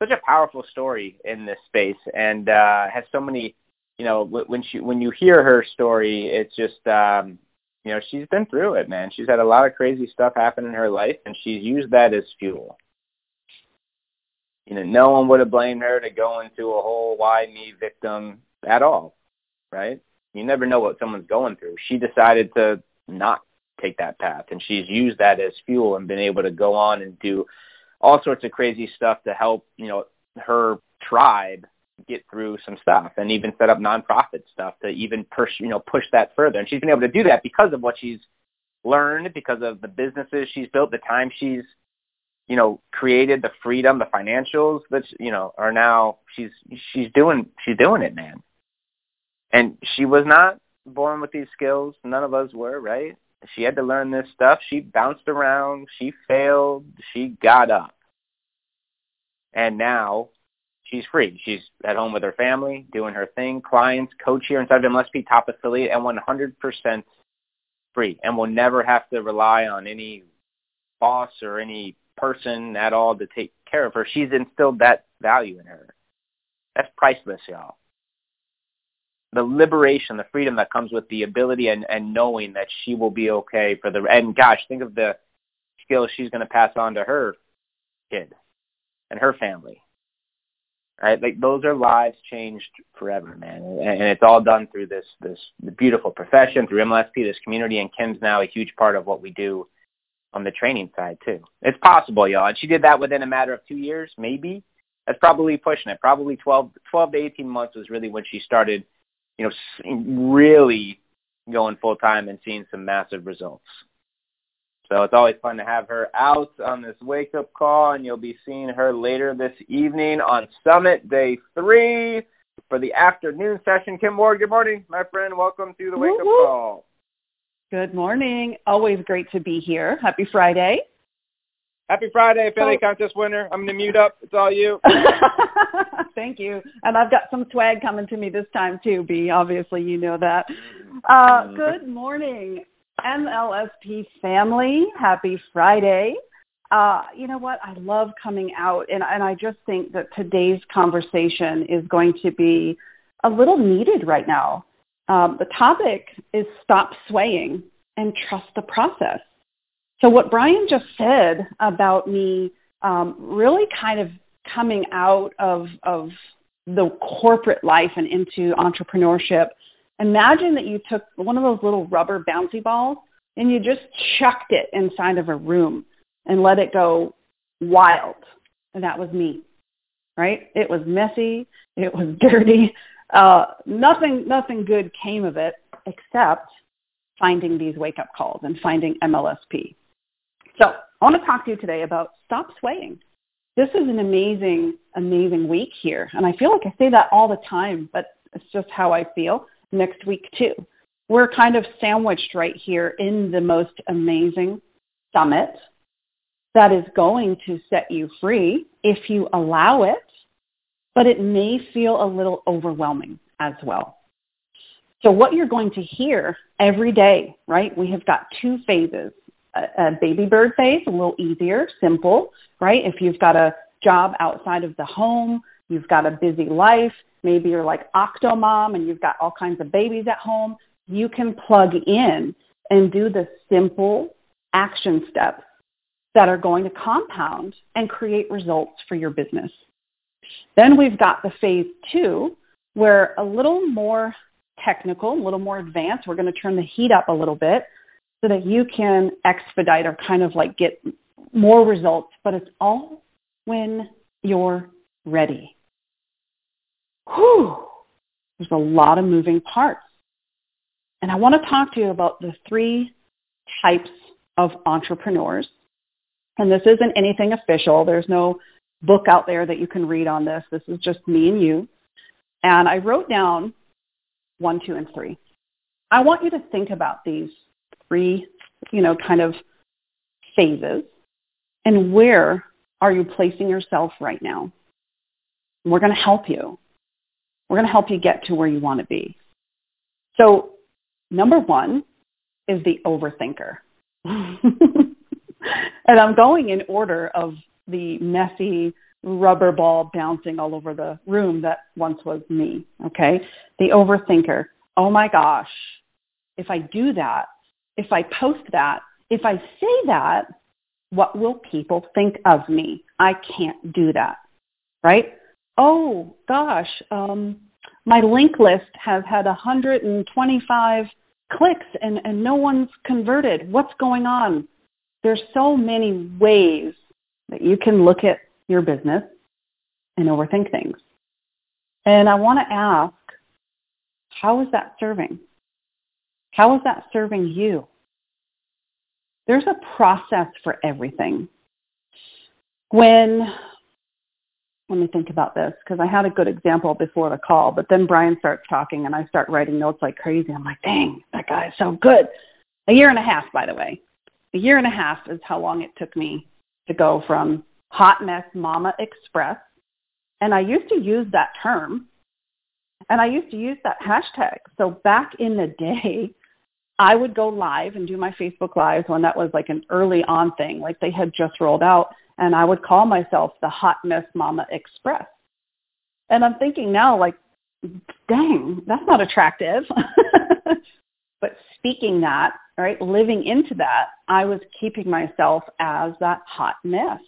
such a powerful story in this space and uh, has so many, you know, when she when you hear her story, it's just, um, you know, she's been through it, man. She's had a lot of crazy stuff happen in her life, and she's used that as fuel. You know, no one would have blamed her to go into a whole why me victim at all, right? You never know what someone's going through. She decided to not take that path, and she's used that as fuel and been able to go on and do all sorts of crazy stuff to help, you know, her tribe get through some stuff and even set up nonprofit stuff to even push, you know, push that further. And she's been able to do that because of what she's learned, because of the businesses she's built, the time she's, you know, created, the freedom, the financials that, you know, are now, she's, she's doing, she's doing it, man. And she was not born with these skills. None of us were, right? She had to learn this stuff. She bounced around. She failed. She got up. And now she's free. She's at home with her family, doing her thing, clients, coach here inside of MLSP, top affiliate, and 100% free. And will never have to rely on any boss or any person at all to take care of her. She's instilled that value in her. That's priceless, y'all the liberation, the freedom that comes with the ability and, and knowing that she will be okay for the and gosh, think of the skills she's going to pass on to her kid and her family. Right? Like those are lives changed forever, man. And, and it's all done through this this beautiful profession, through MLSP, this community, and Kim's now a huge part of what we do on the training side too. It's possible, y'all. And she did that within a matter of two years, maybe. That's probably pushing it. Probably 12, 12 to 18 months was really when she started you know, really going full time and seeing some massive results. So it's always fun to have her out on this wake up call, and you'll be seeing her later this evening on Summit Day Three for the afternoon session. Kim Ward, good morning, my friend. Welcome to the wake up call. Good morning. Always great to be here. Happy Friday. Happy Friday, Philly oh. contest winner. I'm gonna mute up. It's all you. Thank you. And I've got some swag coming to me this time too, B. Obviously, you know that. Uh, mm-hmm. good morning, MLSP family. Happy Friday. Uh, you know what? I love coming out, and, and I just think that today's conversation is going to be a little needed right now. Um, the topic is stop swaying and trust the process. So what Brian just said about me um, really kind of coming out of, of the corporate life and into entrepreneurship, imagine that you took one of those little rubber bouncy balls and you just chucked it inside of a room and let it go wild. And that was me, right? It was messy. It was dirty. Uh, nothing, nothing good came of it except finding these wake up calls and finding MLSP. So I want to talk to you today about stop swaying. This is an amazing, amazing week here. And I feel like I say that all the time, but it's just how I feel next week too. We're kind of sandwiched right here in the most amazing summit that is going to set you free if you allow it, but it may feel a little overwhelming as well. So what you're going to hear every day, right? We have got two phases a, baby bird phase, a little easier, simple, right? If you've got a job outside of the home, you've got a busy life, maybe you're like octomom and you've got all kinds of babies at home, you can plug in and do the simple action steps that are going to compound and create results for your business. Then we've got the phase two, where a little more technical, a little more advanced. We're going to turn the heat up a little bit so that you can expedite or kind of like get more results, but it's all when you're ready. Whew, there's a lot of moving parts. And I want to talk to you about the three types of entrepreneurs. And this isn't anything official. There's no book out there that you can read on this. This is just me and you. And I wrote down one, two, and three. I want you to think about these three, you know, kind of phases and where are you placing yourself right now? We're going to help you. We're going to help you get to where you want to be. So number one is the overthinker. and I'm going in order of the messy rubber ball bouncing all over the room that once was me. Okay. The overthinker. Oh my gosh. If I do that, if I post that, if I say that, what will people think of me? I can't do that. Right? Oh gosh, um, my link list has had 125 clicks and, and no one's converted. What's going on? There's so many ways that you can look at your business and overthink things. And I want to ask, how is that serving? How is that serving you? There's a process for everything. When, let me think about this because I had a good example before the call, but then Brian starts talking and I start writing notes like crazy. I'm like, dang, that guy is so good. A year and a half, by the way. A year and a half is how long it took me to go from Hot Mess Mama Express. And I used to use that term and I used to use that hashtag. So back in the day, I would go live and do my Facebook Lives when that was like an early on thing, like they had just rolled out. And I would call myself the Hot Mess Mama Express. And I'm thinking now, like, dang, that's not attractive. but speaking that, right, living into that, I was keeping myself as that hot mess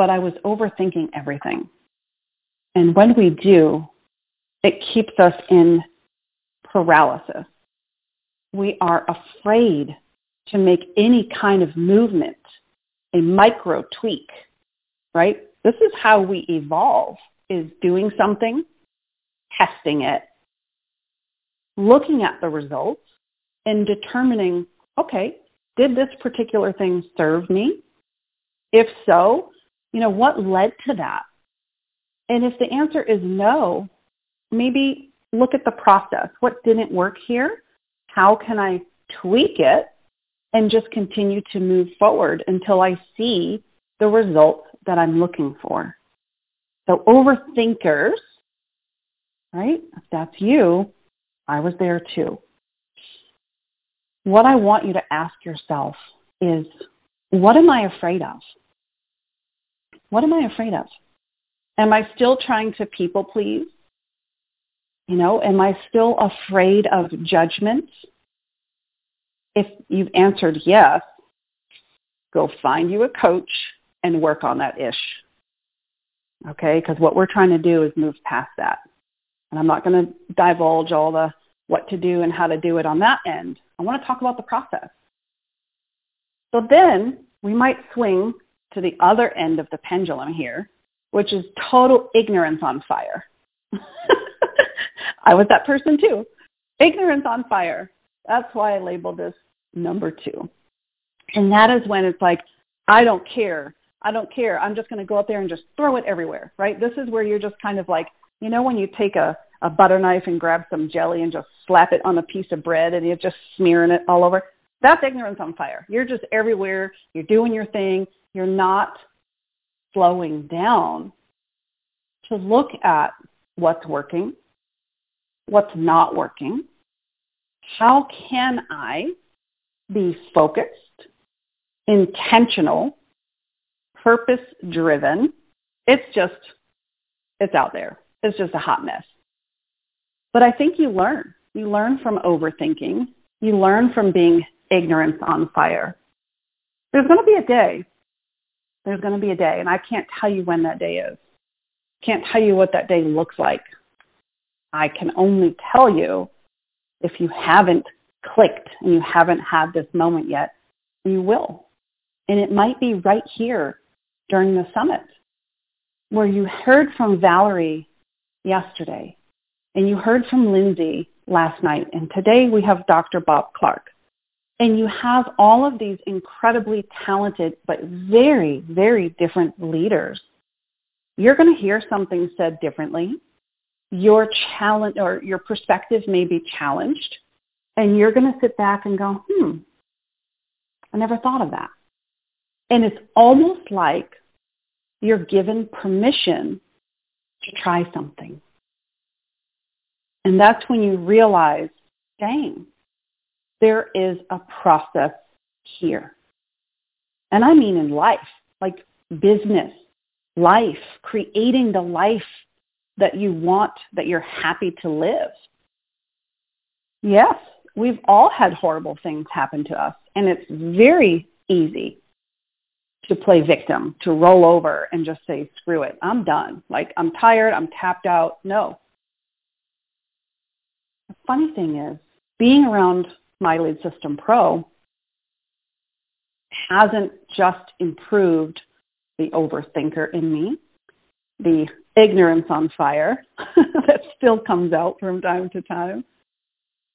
but I was overthinking everything. And when we do, it keeps us in paralysis. We are afraid to make any kind of movement, a micro tweak, right? This is how we evolve, is doing something, testing it, looking at the results, and determining, okay, did this particular thing serve me? If so, you know, what led to that? And if the answer is no, maybe look at the process. What didn't work here? How can I tweak it and just continue to move forward until I see the results that I'm looking for? So overthinkers, right? If that's you, I was there too. What I want you to ask yourself is, what am I afraid of? What am I afraid of? Am I still trying to people please? You know, am I still afraid of judgment? If you've answered yes, go find you a coach and work on that ish. Okay? Because what we're trying to do is move past that. And I'm not going to divulge all the what to do and how to do it on that end. I want to talk about the process. So then we might swing to the other end of the pendulum here, which is total ignorance on fire. I was that person too. Ignorance on fire. That's why I labeled this number two. And that is when it's like, I don't care. I don't care. I'm just going to go up there and just throw it everywhere, right? This is where you're just kind of like, you know, when you take a, a butter knife and grab some jelly and just slap it on a piece of bread and you're just smearing it all over. That's ignorance on fire. You're just everywhere. You're doing your thing. You're not slowing down to look at what's working, what's not working. How can I be focused, intentional, purpose driven? It's just, it's out there. It's just a hot mess. But I think you learn. You learn from overthinking. You learn from being ignorance on fire. There's going to be a day there's going to be a day, and I can't tell you when that day is. Can't tell you what that day looks like. I can only tell you if you haven't clicked and you haven't had this moment yet, you will. And it might be right here during the summit where you heard from Valerie yesterday and you heard from Lindsay last night. And today we have Dr. Bob Clark. And you have all of these incredibly talented but very, very different leaders you're going to hear something said differently. Your challenge or your perspective may be challenged and you're going to sit back and go, hmm, I never thought of that. And it's almost like you're given permission to try something. And that's when you realize, dang, there is a process here. And I mean in life, like business, life, creating the life that you want, that you're happy to live. Yes, we've all had horrible things happen to us, and it's very easy to play victim, to roll over and just say, screw it, I'm done. Like, I'm tired, I'm tapped out. No. The funny thing is, being around My Lead System Pro hasn't just improved the overthinker in me, the ignorance on fire that still comes out from time to time,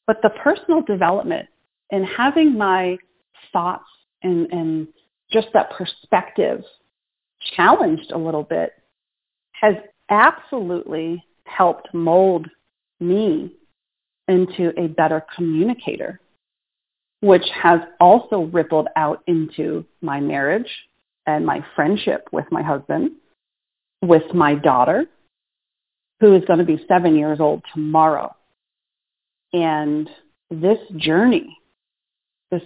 but the personal development and having my thoughts and, and just that perspective challenged a little bit has absolutely helped mold me into a better communicator, which has also rippled out into my marriage and my friendship with my husband, with my daughter, who is going to be seven years old tomorrow. And this journey, this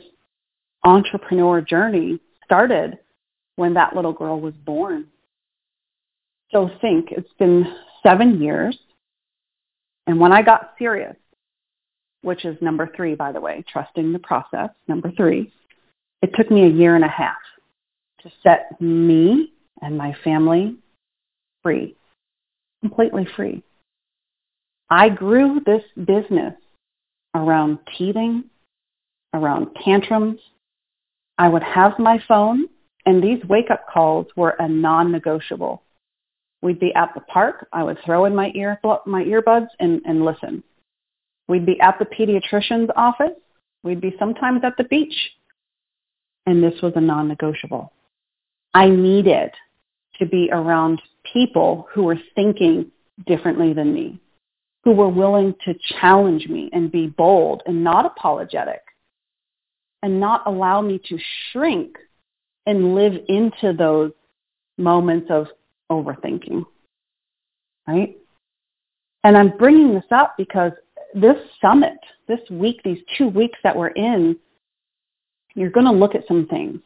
entrepreneur journey started when that little girl was born. So think, it's been seven years. And when I got serious, which is number three, by the way, trusting the process, number three, it took me a year and a half to set me and my family free, completely free. I grew this business around teething, around tantrums. I would have my phone, and these wake-up calls were a non-negotiable. We'd be at the park. I would throw in my ear my earbuds and, and listen. We'd be at the pediatrician's office. We'd be sometimes at the beach. And this was a non-negotiable. I needed to be around people who were thinking differently than me, who were willing to challenge me and be bold and not apologetic and not allow me to shrink and live into those moments of overthinking. Right? And I'm bringing this up because this summit, this week, these two weeks that we're in, you're going to look at some things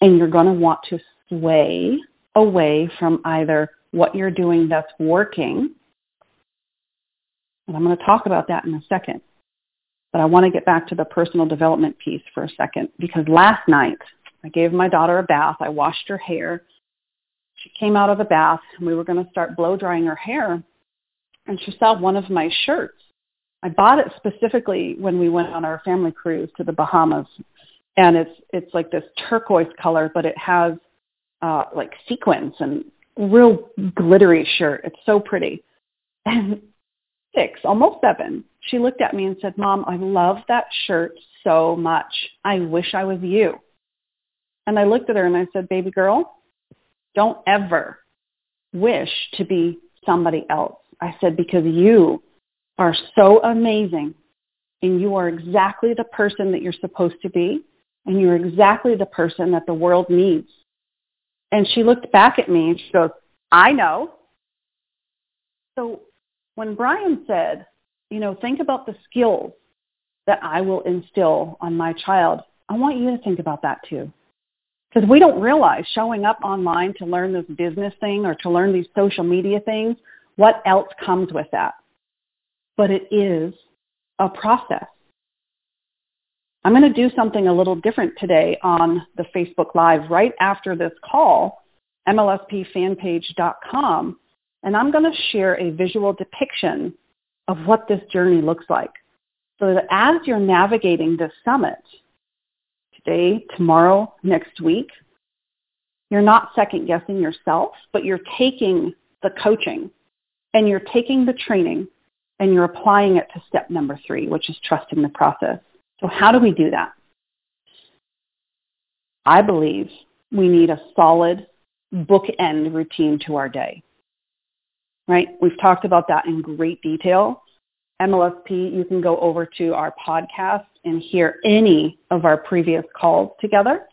and you're going to want to sway away from either what you're doing that's working, and I'm going to talk about that in a second, but I want to get back to the personal development piece for a second because last night I gave my daughter a bath. I washed her hair. She came out of the bath and we were going to start blow drying her hair and she saw one of my shirts. I bought it specifically when we went on our family cruise to the Bahamas and it's it's like this turquoise color, but it has uh, like sequins and real glittery shirt. It's so pretty. And six, almost seven, she looked at me and said, "Mom, I love that shirt so much. I wish I was you." And I looked at her and I said, "Baby girl, don't ever wish to be somebody else." I said, "Because you are so amazing and you are exactly the person that you're supposed to be and you're exactly the person that the world needs. And she looked back at me and she goes, I know. So when Brian said, you know, think about the skills that I will instill on my child, I want you to think about that too. Because we don't realize showing up online to learn this business thing or to learn these social media things, what else comes with that? But it is a process. I'm going to do something a little different today on the Facebook Live right after this call, mlspfanpage.com, and I'm going to share a visual depiction of what this journey looks like. So that as you're navigating this summit, today, tomorrow, next week, you're not second guessing yourself, but you're taking the coaching and you're taking the training and you're applying it to step number three, which is trusting the process. So how do we do that? I believe we need a solid bookend routine to our day. Right? We've talked about that in great detail. MLSP, you can go over to our podcast and hear any of our previous calls together.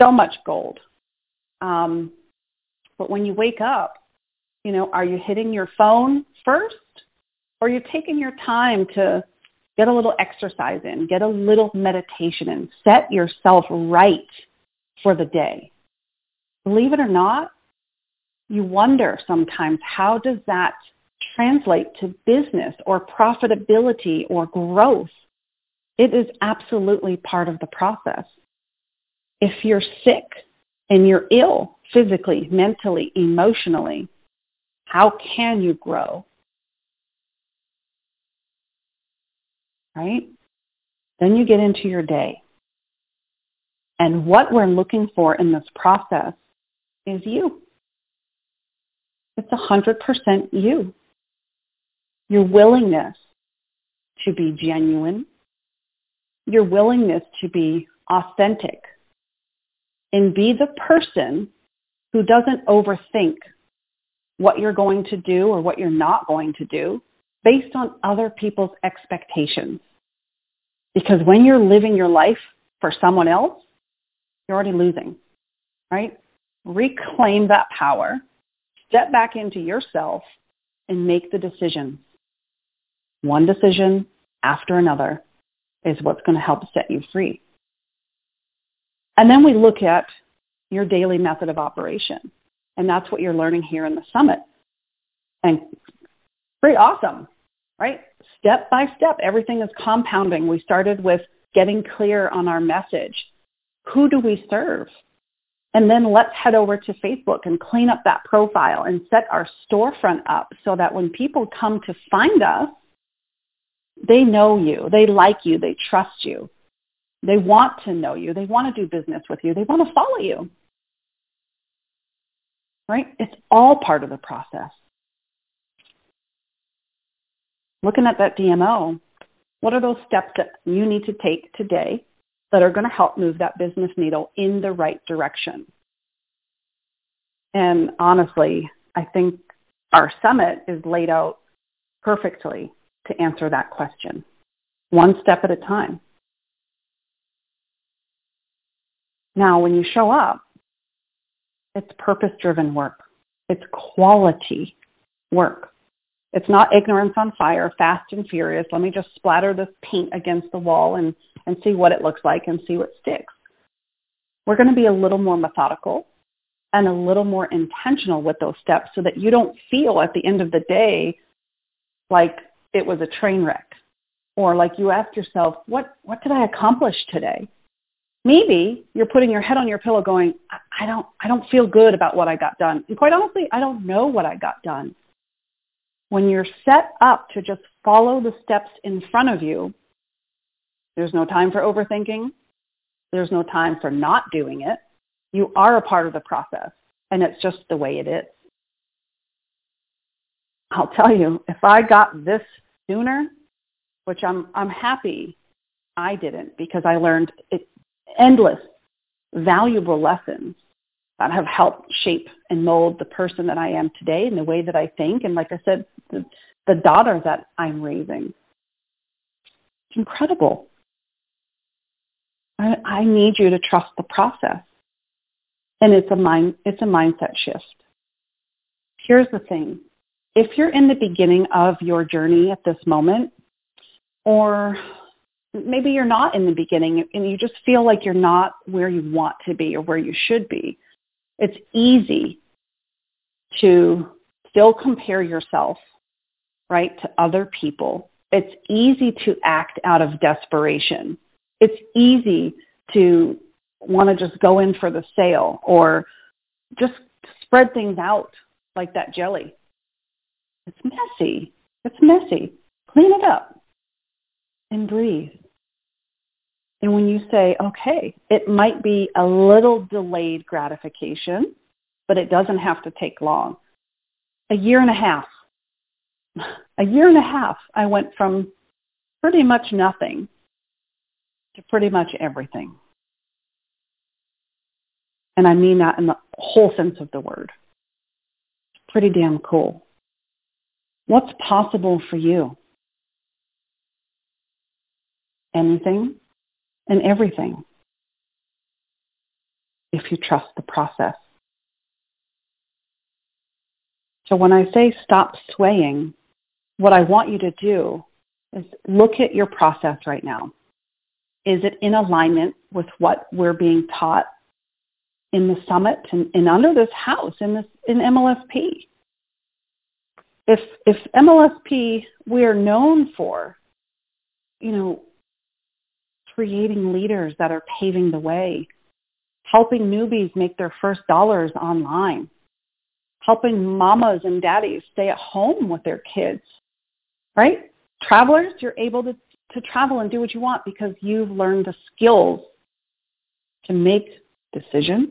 So much gold. Um, but when you wake up, you know, are you hitting your phone first or are you taking your time to get a little exercise in, get a little meditation in, set yourself right for the day? Believe it or not, you wonder sometimes how does that translate to business or profitability or growth? It is absolutely part of the process. If you're sick and you're ill physically, mentally, emotionally, how can you grow? Right? Then you get into your day. And what we're looking for in this process is you. It's 100% you. Your willingness to be genuine, your willingness to be authentic, and be the person who doesn't overthink what you're going to do or what you're not going to do based on other people's expectations. Because when you're living your life for someone else, you're already losing, right? Reclaim that power, step back into yourself, and make the decision. One decision after another is what's going to help set you free. And then we look at your daily method of operation. And that's what you're learning here in the summit. And pretty awesome, right? Step by step, everything is compounding. We started with getting clear on our message. Who do we serve? And then let's head over to Facebook and clean up that profile and set our storefront up so that when people come to find us, they know you, they like you, they trust you. They want to know you, they want to do business with you, they want to follow you right? It's all part of the process. Looking at that DMO, what are those steps that you need to take today that are going to help move that business needle in the right direction? And honestly, I think our summit is laid out perfectly to answer that question, one step at a time. Now, when you show up, it's purpose-driven work. It's quality work. It's not ignorance on fire, fast and furious. Let me just splatter this paint against the wall and, and see what it looks like and see what sticks. We're going to be a little more methodical and a little more intentional with those steps so that you don't feel at the end of the day like it was a train wreck or like you ask yourself, what, what did I accomplish today? maybe you're putting your head on your pillow going, I don't, I don't feel good about what I got done. And quite honestly, I don't know what I got done. When you're set up to just follow the steps in front of you, there's no time for overthinking. There's no time for not doing it. You are a part of the process, and it's just the way it is. I'll tell you, if I got this sooner, which I'm, I'm happy I didn't because I learned it endless valuable lessons that have helped shape and mold the person that I am today and the way that I think. And like I said, the, the daughter that I'm raising. It's incredible. I, I need you to trust the process. And it's a mind, it's a mindset shift. Here's the thing. If you're in the beginning of your journey at this moment, or maybe you're not in the beginning and you just feel like you're not where you want to be or where you should be. It's easy to still compare yourself, right, to other people. It's easy to act out of desperation. It's easy to want to just go in for the sale or just spread things out like that jelly. It's messy. It's messy. Clean it up and breathe. And when you say, okay, it might be a little delayed gratification, but it doesn't have to take long. A year and a half. A year and a half, I went from pretty much nothing to pretty much everything. And I mean that in the whole sense of the word. Pretty damn cool. What's possible for you? Anything and everything if you trust the process. So when I say stop swaying, what I want you to do is look at your process right now. Is it in alignment with what we're being taught in the summit and, and under this house in this in MLSP? If if MLSP we're known for, you know, creating leaders that are paving the way, helping newbies make their first dollars online, helping mamas and daddies stay at home with their kids, right? Travelers, you're able to, to travel and do what you want because you've learned the skills to make decisions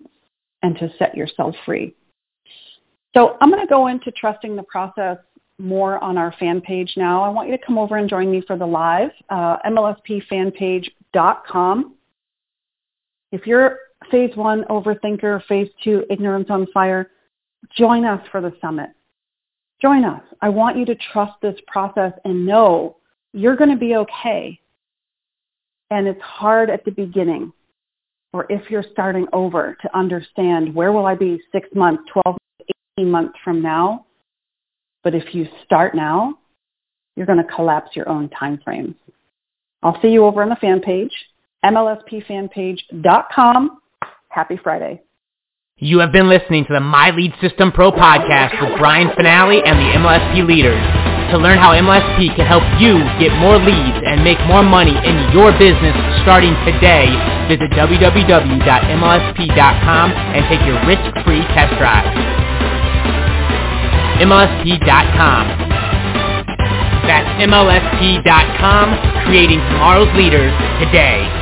and to set yourself free. So I'm going to go into trusting the process more on our fan page now. I want you to come over and join me for the live, uh, mlspfanpage.com. If you're phase one overthinker, phase two ignorance on fire, join us for the summit. Join us. I want you to trust this process and know you're going to be okay. And it's hard at the beginning or if you're starting over to understand where will I be six months, 12, 18 months from now. But if you start now, you're going to collapse your own time frames. I'll see you over on the fan page, mlspfanpage.com. Happy Friday. You have been listening to the My Lead System Pro podcast with Brian Fanale and the MLSP leaders. To learn how MLSP can help you get more leads and make more money in your business starting today, visit www.mlsp.com and take your risk-free test drive. MLSP.com. That's MLSP.com, creating tomorrow's leaders today.